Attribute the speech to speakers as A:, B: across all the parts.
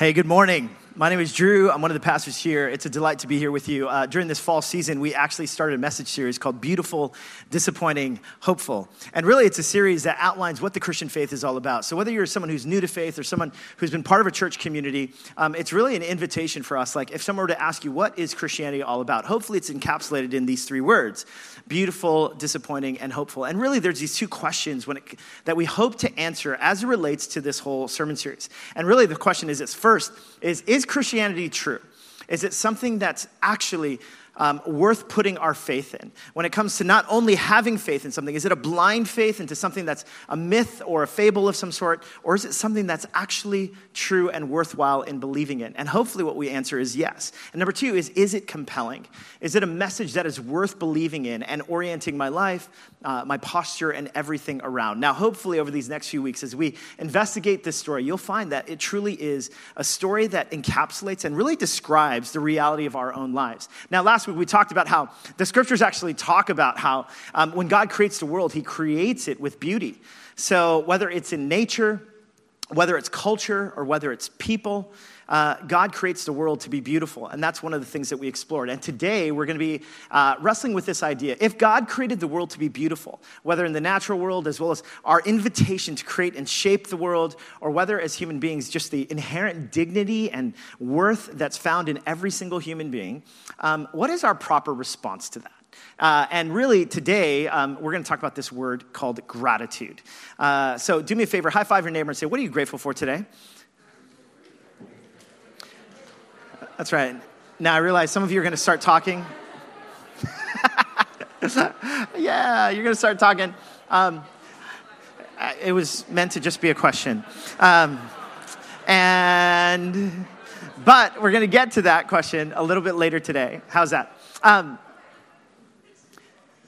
A: Hey, good morning. My name is Drew. I'm one of the pastors here. It's a delight to be here with you. Uh, during this fall season, we actually started a message series called Beautiful, Disappointing, Hopeful. And really, it's a series that outlines what the Christian faith is all about. So, whether you're someone who's new to faith or someone who's been part of a church community, um, it's really an invitation for us. Like, if someone were to ask you, what is Christianity all about? Hopefully, it's encapsulated in these three words beautiful, disappointing, and hopeful. And really, there's these two questions it, that we hope to answer as it relates to this whole sermon series. And really, the question is this first, is, is Christianity true? Is it something that's actually um, worth putting our faith in? When it comes to not only having faith in something, is it a blind faith into something that's a myth or a fable of some sort? Or is it something that's actually true and worthwhile in believing in? And hopefully, what we answer is yes. And number two is, is it compelling? Is it a message that is worth believing in and orienting my life, uh, my posture, and everything around? Now, hopefully, over these next few weeks, as we investigate this story, you'll find that it truly is a story that encapsulates and really describes the reality of our own lives. Now, last week, we talked about how the scriptures actually talk about how um, when God creates the world, he creates it with beauty. So whether it's in nature, whether it's culture, or whether it's people, uh, God creates the world to be beautiful. And that's one of the things that we explored. And today we're going to be uh, wrestling with this idea. If God created the world to be beautiful, whether in the natural world as well as our invitation to create and shape the world, or whether as human beings, just the inherent dignity and worth that's found in every single human being, um, what is our proper response to that? Uh, and really, today, um, we're going to talk about this word called gratitude. Uh, so, do me a favor, high five your neighbor and say, What are you grateful for today? That's right. Now I realize some of you are going to start talking. yeah, you're going to start talking. Um, it was meant to just be a question. Um, and, but we're going to get to that question a little bit later today. How's that? Um,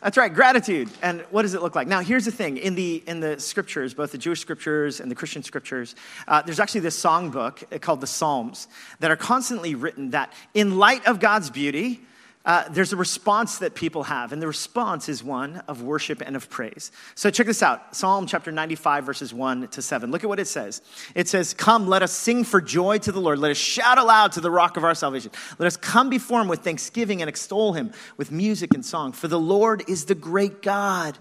A: that's right, gratitude. And what does it look like? Now, here's the thing in the, in the scriptures, both the Jewish scriptures and the Christian scriptures, uh, there's actually this songbook called the Psalms that are constantly written that in light of God's beauty, uh, there's a response that people have, and the response is one of worship and of praise. So check this out Psalm chapter 95, verses 1 to 7. Look at what it says. It says, Come, let us sing for joy to the Lord. Let us shout aloud to the rock of our salvation. Let us come before him with thanksgiving and extol him with music and song. For the Lord is the great God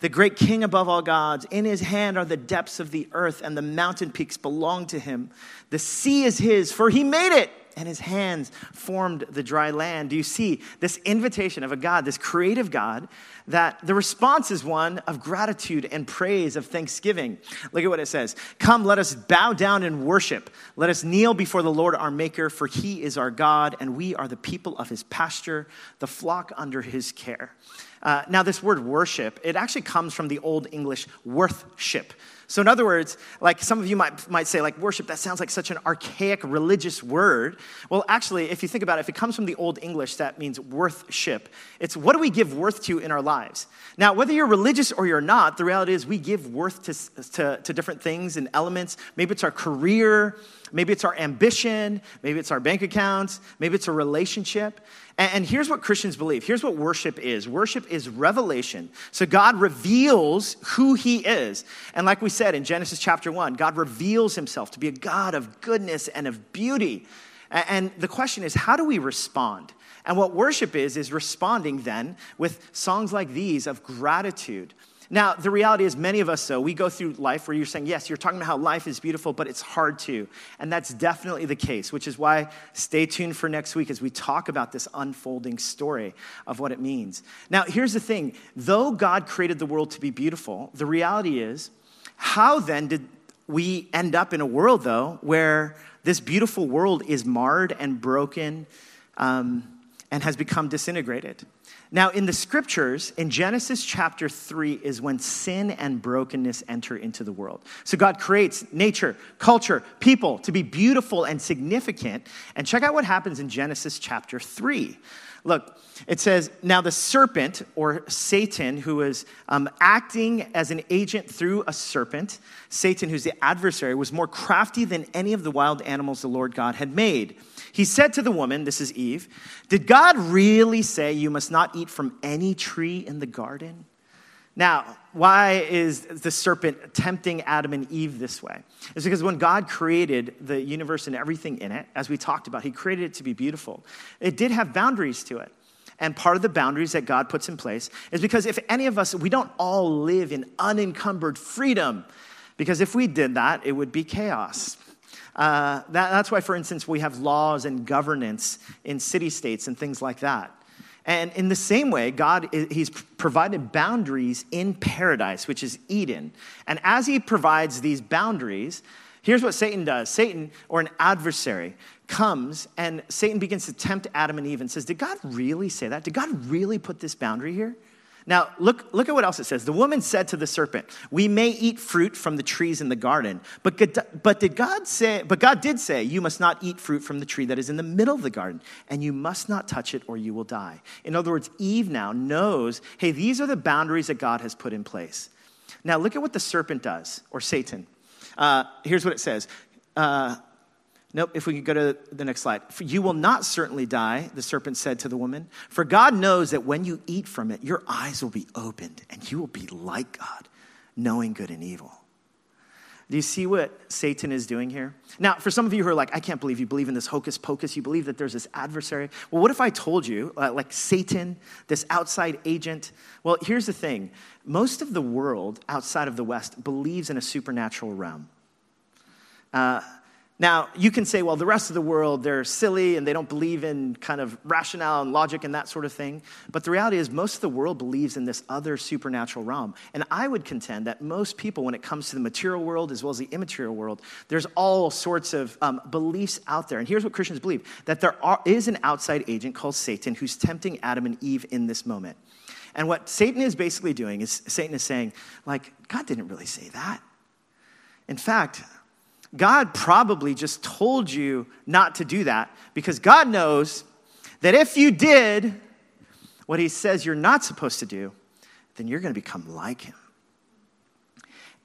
A: the great king above all gods. In his hand are the depths of the earth, and the mountain peaks belong to him. The sea is his, for he made it and his hands formed the dry land. Do you see this invitation of a God, this creative God, that the response is one of gratitude and praise, of thanksgiving? Look at what it says Come, let us bow down and worship. Let us kneel before the Lord our Maker, for he is our God, and we are the people of his pasture, the flock under his care. Uh, now, this word worship, it actually comes from the Old English worthship. So, in other words, like some of you might, might say, like, worship, that sounds like such an archaic religious word. Well, actually, if you think about it, if it comes from the Old English, that means worthship. It's what do we give worth to in our lives? Now, whether you're religious or you're not, the reality is we give worth to, to, to different things and elements. Maybe it's our career, maybe it's our ambition, maybe it's our bank accounts, maybe it's a relationship. And here's what Christians believe. Here's what worship is worship is revelation. So God reveals who he is. And like we said in Genesis chapter 1, God reveals himself to be a God of goodness and of beauty. And the question is, how do we respond? And what worship is, is responding then with songs like these of gratitude now, the reality is, many of us, though, we go through life where you're saying, yes, you're talking about how life is beautiful, but it's hard to. And that's definitely the case, which is why stay tuned for next week as we talk about this unfolding story of what it means. Now, here's the thing though God created the world to be beautiful, the reality is, how then did we end up in a world, though, where this beautiful world is marred and broken um, and has become disintegrated? Now, in the scriptures, in Genesis chapter 3 is when sin and brokenness enter into the world. So God creates nature, culture, people to be beautiful and significant. And check out what happens in Genesis chapter 3. Look, it says, Now the serpent, or Satan, who is um, acting as an agent through a serpent, Satan, who's the adversary, was more crafty than any of the wild animals the Lord God had made. He said to the woman, This is Eve, Did God really say you must not eat from any tree in the garden? Now, why is the serpent tempting Adam and Eve this way? It's because when God created the universe and everything in it, as we talked about, He created it to be beautiful. It did have boundaries to it. And part of the boundaries that God puts in place is because if any of us, we don't all live in unencumbered freedom, because if we did that, it would be chaos. Uh, that, that's why, for instance, we have laws and governance in city states and things like that. And in the same way, God, He's provided boundaries in paradise, which is Eden. And as He provides these boundaries, here's what Satan does Satan, or an adversary, comes and Satan begins to tempt Adam and Eve and says, Did God really say that? Did God really put this boundary here? Now, look, look at what else it says. The woman said to the serpent, We may eat fruit from the trees in the garden, but, but did God say, but God did say, You must not eat fruit from the tree that is in the middle of the garden, and you must not touch it or you will die. In other words, Eve now knows, hey, these are the boundaries that God has put in place. Now, look at what the serpent does, or Satan. Uh, here's what it says. Uh, Nope, if we could go to the next slide. You will not certainly die, the serpent said to the woman. For God knows that when you eat from it, your eyes will be opened and you will be like God, knowing good and evil. Do you see what Satan is doing here? Now, for some of you who are like, I can't believe you believe in this hocus pocus, you believe that there's this adversary. Well, what if I told you, uh, like Satan, this outside agent? Well, here's the thing most of the world outside of the West believes in a supernatural realm. Uh, now, you can say, well, the rest of the world, they're silly and they don't believe in kind of rationale and logic and that sort of thing. But the reality is, most of the world believes in this other supernatural realm. And I would contend that most people, when it comes to the material world as well as the immaterial world, there's all sorts of um, beliefs out there. And here's what Christians believe that there are, is an outside agent called Satan who's tempting Adam and Eve in this moment. And what Satan is basically doing is Satan is saying, like, God didn't really say that. In fact, God probably just told you not to do that because God knows that if you did what he says you're not supposed to do, then you're going to become like him.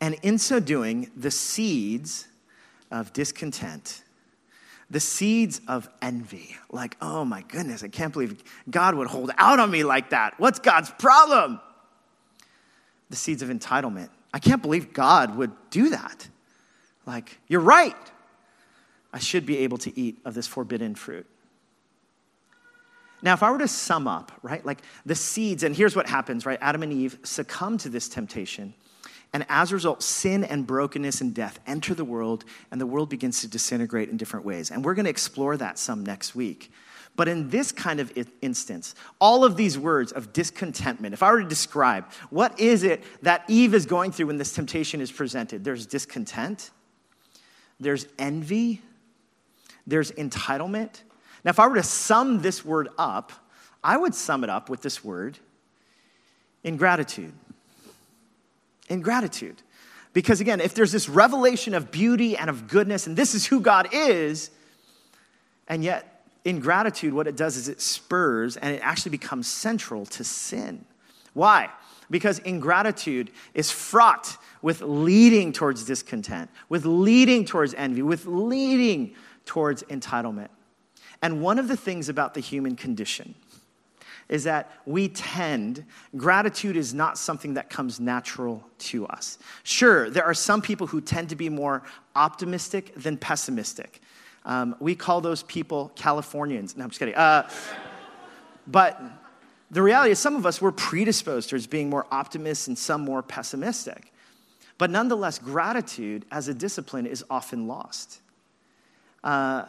A: And in so doing, the seeds of discontent, the seeds of envy, like, oh my goodness, I can't believe God would hold out on me like that. What's God's problem? The seeds of entitlement. I can't believe God would do that. Like, you're right. I should be able to eat of this forbidden fruit. Now, if I were to sum up, right, like the seeds, and here's what happens, right? Adam and Eve succumb to this temptation. And as a result, sin and brokenness and death enter the world, and the world begins to disintegrate in different ways. And we're going to explore that some next week. But in this kind of instance, all of these words of discontentment, if I were to describe what is it that Eve is going through when this temptation is presented, there's discontent, there's envy, there's entitlement. Now, if I were to sum this word up, I would sum it up with this word ingratitude. Ingratitude. Because again, if there's this revelation of beauty and of goodness, and this is who God is, and yet ingratitude, what it does is it spurs and it actually becomes central to sin. Why? Because ingratitude is fraught with leading towards discontent, with leading towards envy, with leading towards entitlement. And one of the things about the human condition is that we tend, gratitude is not something that comes natural to us. Sure, there are some people who tend to be more optimistic than pessimistic. Um, we call those people Californians. No, I'm just kidding. Uh, but the reality is, some of us, we're predisposed towards being more optimists and some more pessimistic. But nonetheless, gratitude as a discipline is often lost. Uh,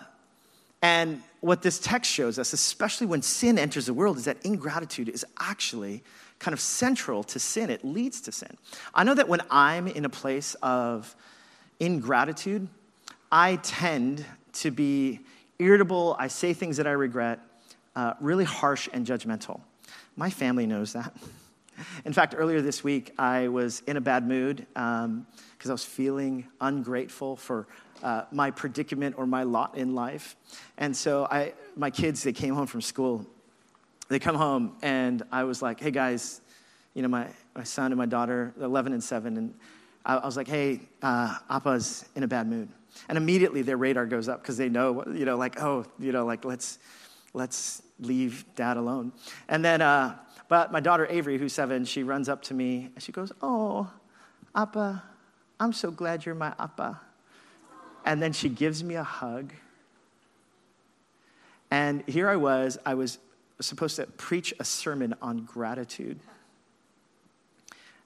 A: and what this text shows us, especially when sin enters the world, is that ingratitude is actually kind of central to sin. It leads to sin. I know that when I'm in a place of ingratitude, I tend to be irritable. I say things that I regret, uh, really harsh and judgmental. My family knows that. In fact, earlier this week, I was in a bad mood because um, I was feeling ungrateful for uh, my predicament or my lot in life. And so I, my kids, they came home from school. They come home, and I was like, hey guys, you know, my, my son and my daughter, 11 and 7, and I, I was like, hey, uh, Appa's in a bad mood. And immediately their radar goes up because they know, you know, like, oh, you know, like, let's, let's leave dad alone. And then, uh, but my daughter Avery, who's seven, she runs up to me and she goes, Oh, Appa, I'm so glad you're my Appa. And then she gives me a hug. And here I was, I was supposed to preach a sermon on gratitude.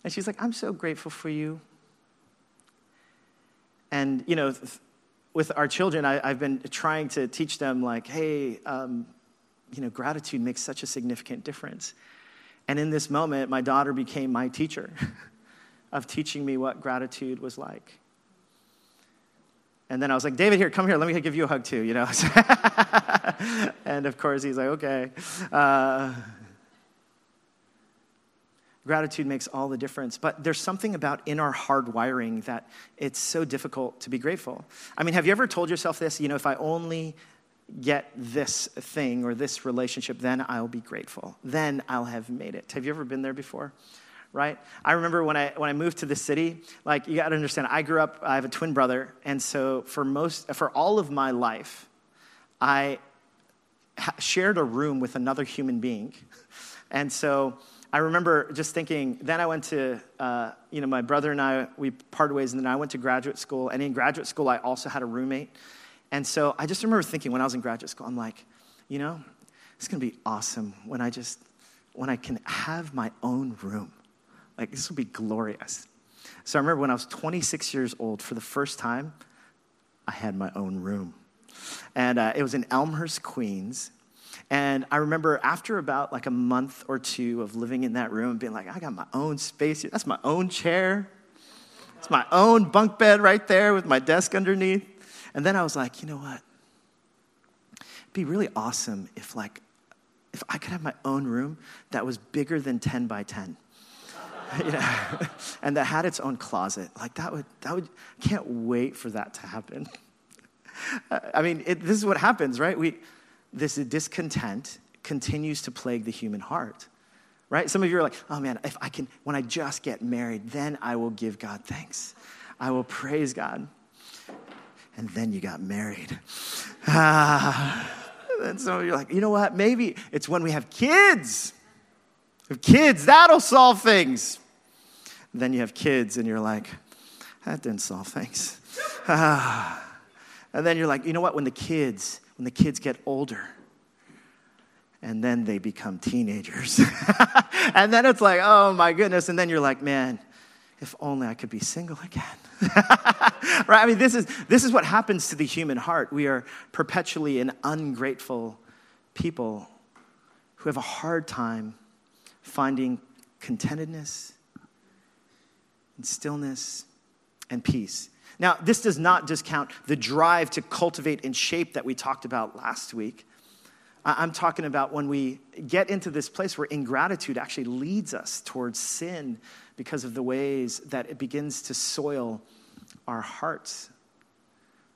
A: And she's like, I'm so grateful for you. And, you know, with our children, I, have been trying to teach them, like, hey, um, you know, gratitude makes such a significant difference. And in this moment, my daughter became my teacher of teaching me what gratitude was like. And then I was like, David, here, come here, let me give you a hug too, you know? and of course, he's like, okay. Uh, gratitude makes all the difference. But there's something about in our hardwiring that it's so difficult to be grateful. I mean, have you ever told yourself this? You know, if I only get this thing or this relationship, then I'll be grateful. Then I'll have made it. Have you ever been there before? Right? I remember when I when I moved to the city, like you got to understand, I grew up I have a twin brother, and so for most for all of my life, I shared a room with another human being. And so I remember just thinking, then I went to, uh, you know, my brother and I, we parted ways, and then I went to graduate school. And in graduate school, I also had a roommate. And so I just remember thinking when I was in graduate school, I'm like, you know, it's to be awesome when I just, when I can have my own room. Like, this will be glorious. So I remember when I was 26 years old, for the first time, I had my own room. And uh, it was in Elmhurst, Queens. And I remember after about like a month or two of living in that room, being like, I got my own space here. That's my own chair. It's my own bunk bed right there with my desk underneath. And then I was like, you know what? It'd be really awesome if like if I could have my own room that was bigger than 10 by 10. you know, and that had its own closet. Like that would that would I can't wait for that to happen. Uh, I mean, it, this is what happens, right? We this discontent continues to plague the human heart. Right? Some of you are like, oh man, if I can, when I just get married, then I will give God thanks. I will praise God and then you got married. Ah. And so you're like, you know what? Maybe it's when we have kids. Have kids, that'll solve things. And then you have kids, and you're like, that didn't solve things. Ah. And then you're like, you know what? When the kids, when the kids get older, and then they become teenagers. and then it's like, oh my goodness. And then you're like, man, if only I could be single again. right? I mean, this is, this is what happens to the human heart. We are perpetually an ungrateful people who have a hard time finding contentedness and stillness and peace. Now, this does not discount the drive to cultivate and shape that we talked about last week. I'm talking about when we get into this place where ingratitude actually leads us towards sin because of the ways that it begins to soil our hearts.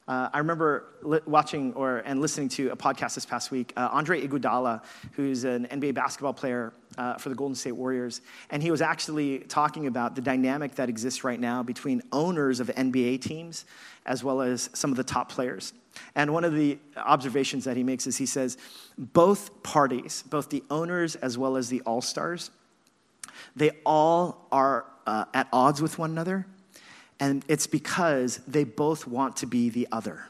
A: Uh, I remember li- watching or and listening to a podcast this past week. Uh, Andre Iguodala, who's an NBA basketball player uh, for the Golden State Warriors, and he was actually talking about the dynamic that exists right now between owners of NBA teams as well as some of the top players. And one of the observations that he makes is he says both parties, both the owners as well as the all stars, they all are uh, at odds with one another, and it's because they both want to be the other.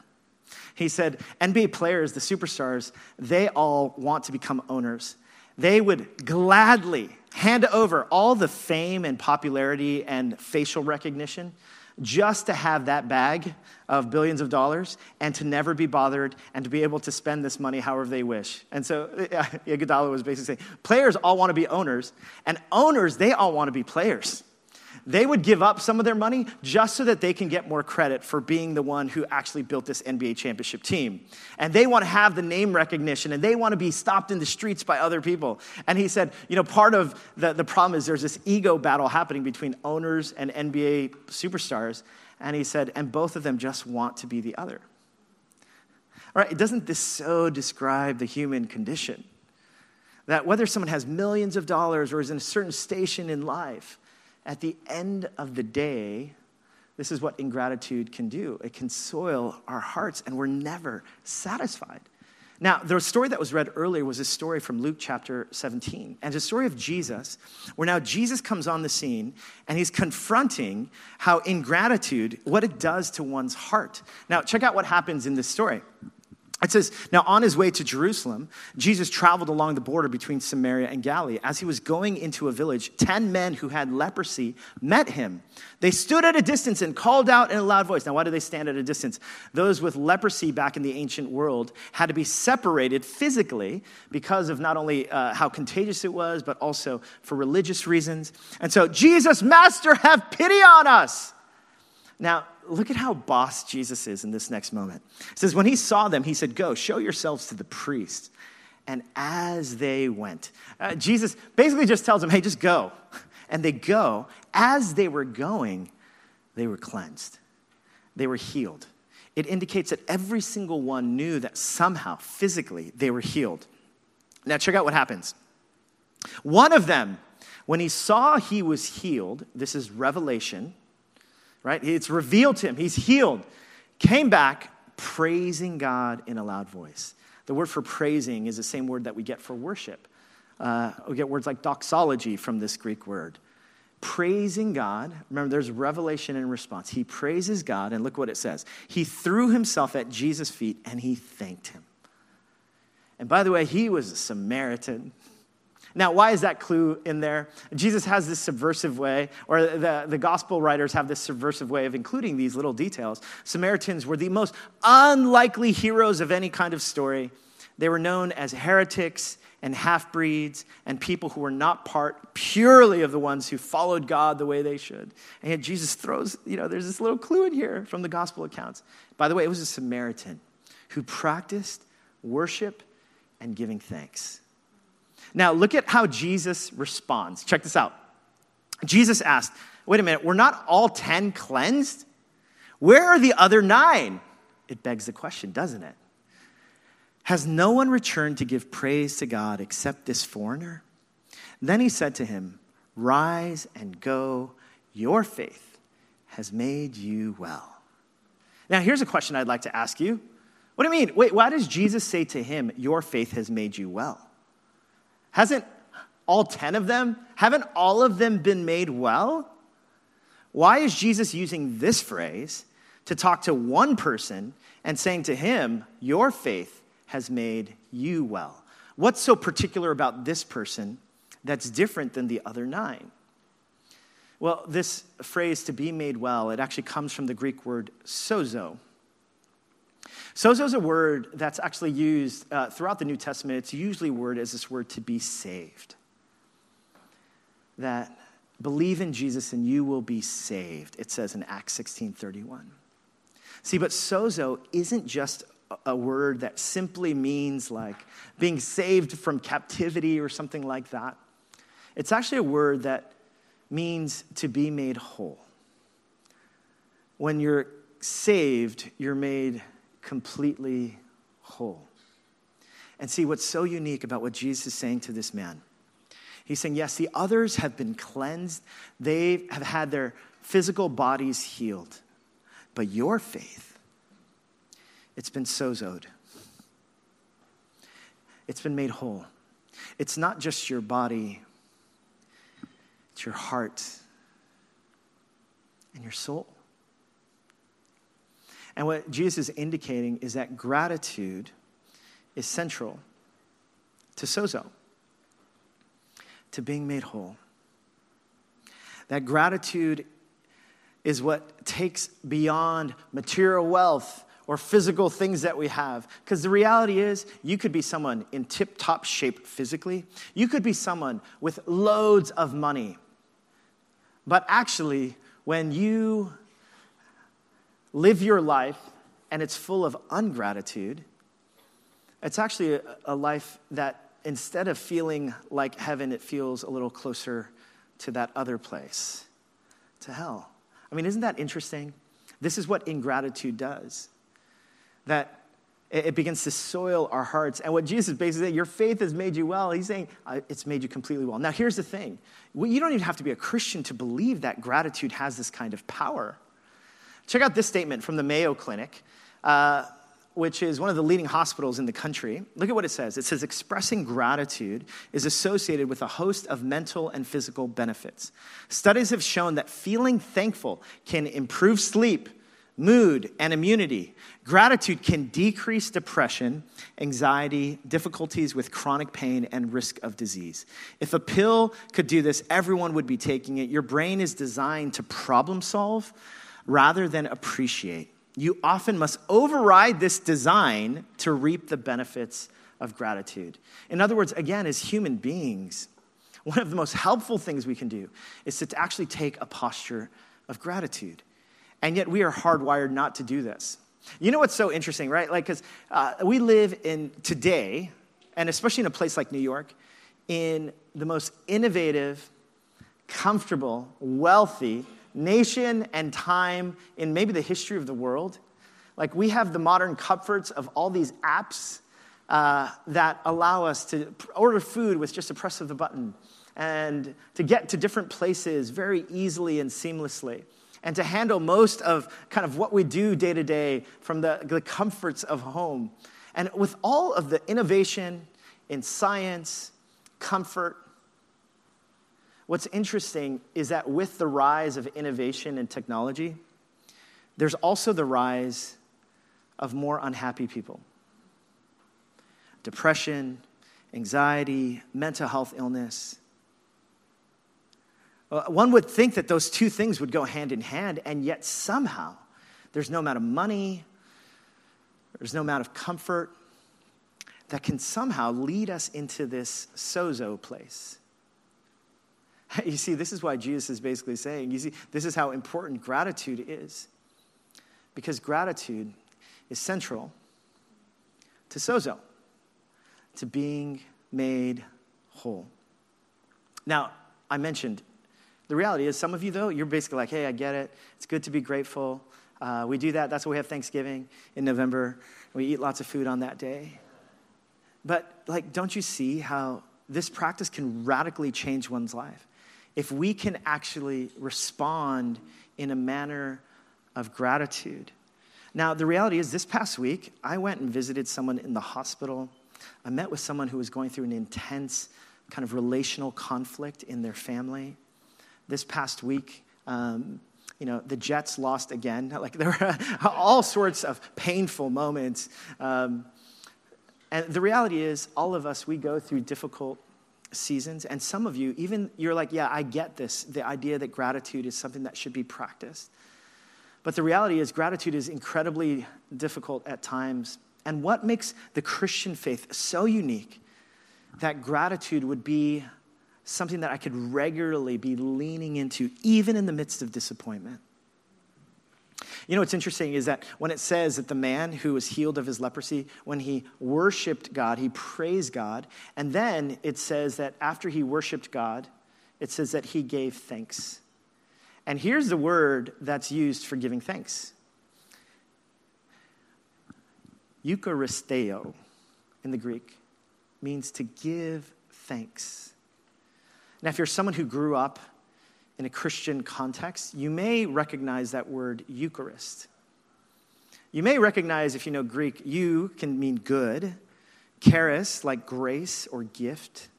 A: He said, NBA players, the superstars, they all want to become owners. They would gladly hand over all the fame and popularity and facial recognition just to have that bag of billions of dollars and to never be bothered and to be able to spend this money however they wish. And so Iguodala was basically saying, players all want to be owners, and owners, they all want to be players. They would give up some of their money just so that they can get more credit for being the one who actually built this NBA championship team. And they want to have the name recognition and they want to be stopped in the streets by other people. And he said, you know, part of the, the problem is there's this ego battle happening between owners and NBA superstars. And he said, and both of them just want to be the other. All right, doesn't this so describe the human condition? That whether someone has millions of dollars or is in a certain station in life, at the end of the day, this is what ingratitude can do it can soil our hearts, and we're never satisfied. Now, the story that was read earlier was a story from Luke chapter 17, and it's a story of Jesus, where now Jesus comes on the scene and he's confronting how ingratitude, what it does to one's heart. Now, check out what happens in this story. It says, Now on his way to Jerusalem, Jesus traveled along the border between Samaria and Galilee. As he was going into a village, 10 men who had leprosy met him. They stood at a distance and called out in a loud voice. Now, why do they stand at a distance? Those with leprosy back in the ancient world had to be separated physically because of not only uh, how contagious it was, but also for religious reasons. And so, Jesus, Master, have pity on us. Now, look at how boss Jesus is in this next moment. It says, When he saw them, he said, Go, show yourselves to the priest. And as they went, uh, Jesus basically just tells them, Hey, just go. And they go. As they were going, they were cleansed, they were healed. It indicates that every single one knew that somehow, physically, they were healed. Now, check out what happens. One of them, when he saw he was healed, this is Revelation right? It's revealed to him. He's healed. Came back praising God in a loud voice. The word for praising is the same word that we get for worship. Uh, we get words like doxology from this Greek word. Praising God. Remember, there's revelation in response. He praises God, and look what it says. He threw himself at Jesus' feet and he thanked him. And by the way, he was a Samaritan. Now, why is that clue in there? Jesus has this subversive way, or the, the gospel writers have this subversive way of including these little details. Samaritans were the most unlikely heroes of any kind of story. They were known as heretics and half breeds and people who were not part purely of the ones who followed God the way they should. And yet Jesus throws, you know, there's this little clue in here from the gospel accounts. By the way, it was a Samaritan who practiced worship and giving thanks. Now, look at how Jesus responds. Check this out. Jesus asked, Wait a minute, we're not all 10 cleansed? Where are the other nine? It begs the question, doesn't it? Has no one returned to give praise to God except this foreigner? Then he said to him, Rise and go, your faith has made you well. Now, here's a question I'd like to ask you. What do you mean? Wait, why does Jesus say to him, Your faith has made you well? Hasn't all 10 of them, haven't all of them been made well? Why is Jesus using this phrase to talk to one person and saying to him, Your faith has made you well? What's so particular about this person that's different than the other nine? Well, this phrase to be made well, it actually comes from the Greek word sozo. Sozo is a word that's actually used uh, throughout the New Testament. It's usually word as this word to be saved. That believe in Jesus and you will be saved, it says in Acts 16 31. See, but sozo isn't just a word that simply means like being saved from captivity or something like that. It's actually a word that means to be made whole. When you're saved, you're made completely whole. And see what's so unique about what Jesus is saying to this man. He's saying, yes, the others have been cleansed, they have had their physical bodies healed, but your faith, it's been sozoed. It's been made whole. It's not just your body, it's your heart and your soul. And what Jesus is indicating is that gratitude is central to sozo, to being made whole. That gratitude is what takes beyond material wealth or physical things that we have. Because the reality is, you could be someone in tip top shape physically, you could be someone with loads of money. But actually, when you live your life and it's full of ungratitude, it's actually a, a, life that instead of feeling like heaven, it feels a little closer to that other place, to hell. I mean, isn't that interesting? This is what ingratitude does. That it begins to soil our hearts. And what Jesus basically said, your faith has made you well. He's saying it's made you completely well. Now, here's the thing you don't even have to be a Christian to believe that gratitude has this kind of power. Check out this statement from the Mayo Clinic. Uh, which is one of the leading hospitals in the country, look at what it says. It says expressing gratitude is associated with a host of mental and physical benefits. Studies have shown that feeling thankful can improve sleep, mood, and immunity. Gratitude can decrease depression, anxiety, difficulties with chronic pain, and risk of disease. If a pill could do this, everyone would be taking it. Your brain is designed to problem solve rather than appreciate you often must override this design to reap the benefits of gratitude. In other words, again, as human beings, one of the most helpful things we can do is to actually take a posture of gratitude. And yet we are hardwired not to do this. You know what's so interesting, right? Like, because uh, we live in today, and especially in a place like New York, in the most innovative, comfortable, wealthy, nation and time in maybe the history of the world. Like we have the modern comforts of all these apps uh, that allow us to order food with just a press of the button and to get to different places very easily and seamlessly and to handle most of kind of what we do day to day from the, the comforts of home. And with all of the innovation in science, comfort, What's interesting is that with the rise of innovation and technology, there's also the rise of more unhappy people. Depression, anxiety, mental health illness. Uh, one would think that those two things would go hand in hand, and yet somehow there's no amount of money, there's no amount of comfort that can somehow lead us into this sozo place You see, this is why Jesus is basically saying, you see, this is how important gratitude is. Because gratitude is central to sozo, to being made whole. Now, I mentioned the reality is, some of you, though, you're basically like, hey, I get it. It's good to be grateful. Uh, we do that. That's why we have Thanksgiving in November. We eat lots of food on that day. But, like, don't you see how this practice can radically change one's life? If we can actually respond in a manner of gratitude. Now, the reality is, this past week, I went and visited someone in the hospital. I met with someone who was going through an intense kind of relational conflict in their family. This past week, um, you know, the Jets lost again. Like there were all sorts of painful moments. Um, and the reality is, all of us, we go through difficult seasons. And some of you, even you're like, yeah, I get this the idea that gratitude is something that should be practiced. But the reality is, gratitude is incredibly difficult at times. And what makes the Christian faith so unique that gratitude would be something that I could regularly be leaning into, even in the midst of disappointment? You know what's interesting is that when it says that the man who was healed of his leprosy, when he worshiped God, he praised God, and then it says that after he worshiped God, it says that he gave thanks. And here's the word that's used for giving thanks Eucharisteo in the Greek means to give thanks. Now, if you're someone who grew up in a Christian context, you may recognize that word Eucharist. You may recognize, if you know Greek, you can mean good, charis, like grace or gift.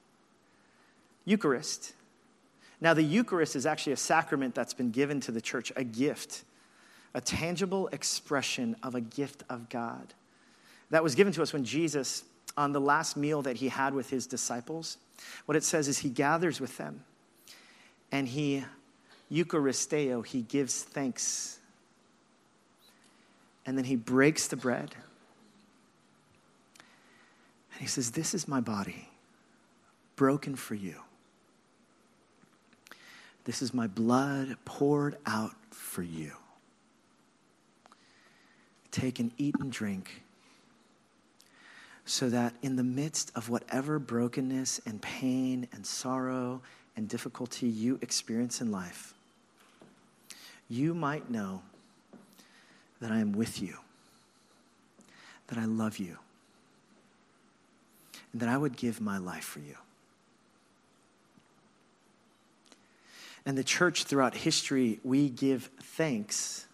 A: Eucharist. Now, the Eucharist is actually a sacrament that's been given to the church, a gift, a tangible expression of a gift of God. That was given to us when Jesus, on the last meal that he had with his disciples, what it says is he gathers with them and he, Eucharisteo, he gives thanks. And then he breaks the bread. And he says, This is my body, broken for you. This is my blood poured out for you. Take and eat and drink so that in the midst of whatever brokenness and pain and sorrow and difficulty you experience in life, you might know that I am with you, that I love you, and that I would give my life for you. And the church throughout history, we give thanks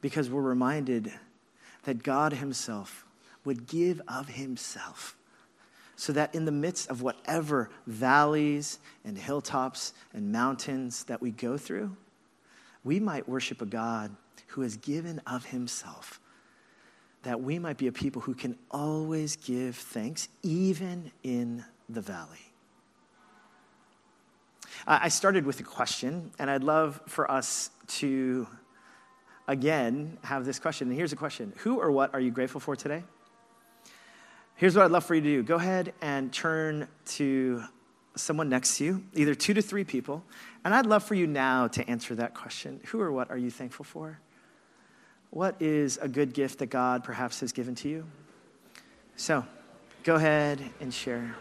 A: because we're reminded that God Himself would give of Himself so that in the midst of whatever valleys and hilltops and mountains that we go through, we might worship a God who has given of himself, that we might be a people who can always give thanks, even in the valley. I started with a question, and I'd love for us to again have this question. And here's a question Who or what are you grateful for today? Here's what I'd love for you to do go ahead and turn to someone next to you, either two to three people, and I'd love for you now to answer that question. Who or what are you thankful for? What is a good gift that God perhaps has given to you? So go ahead and share.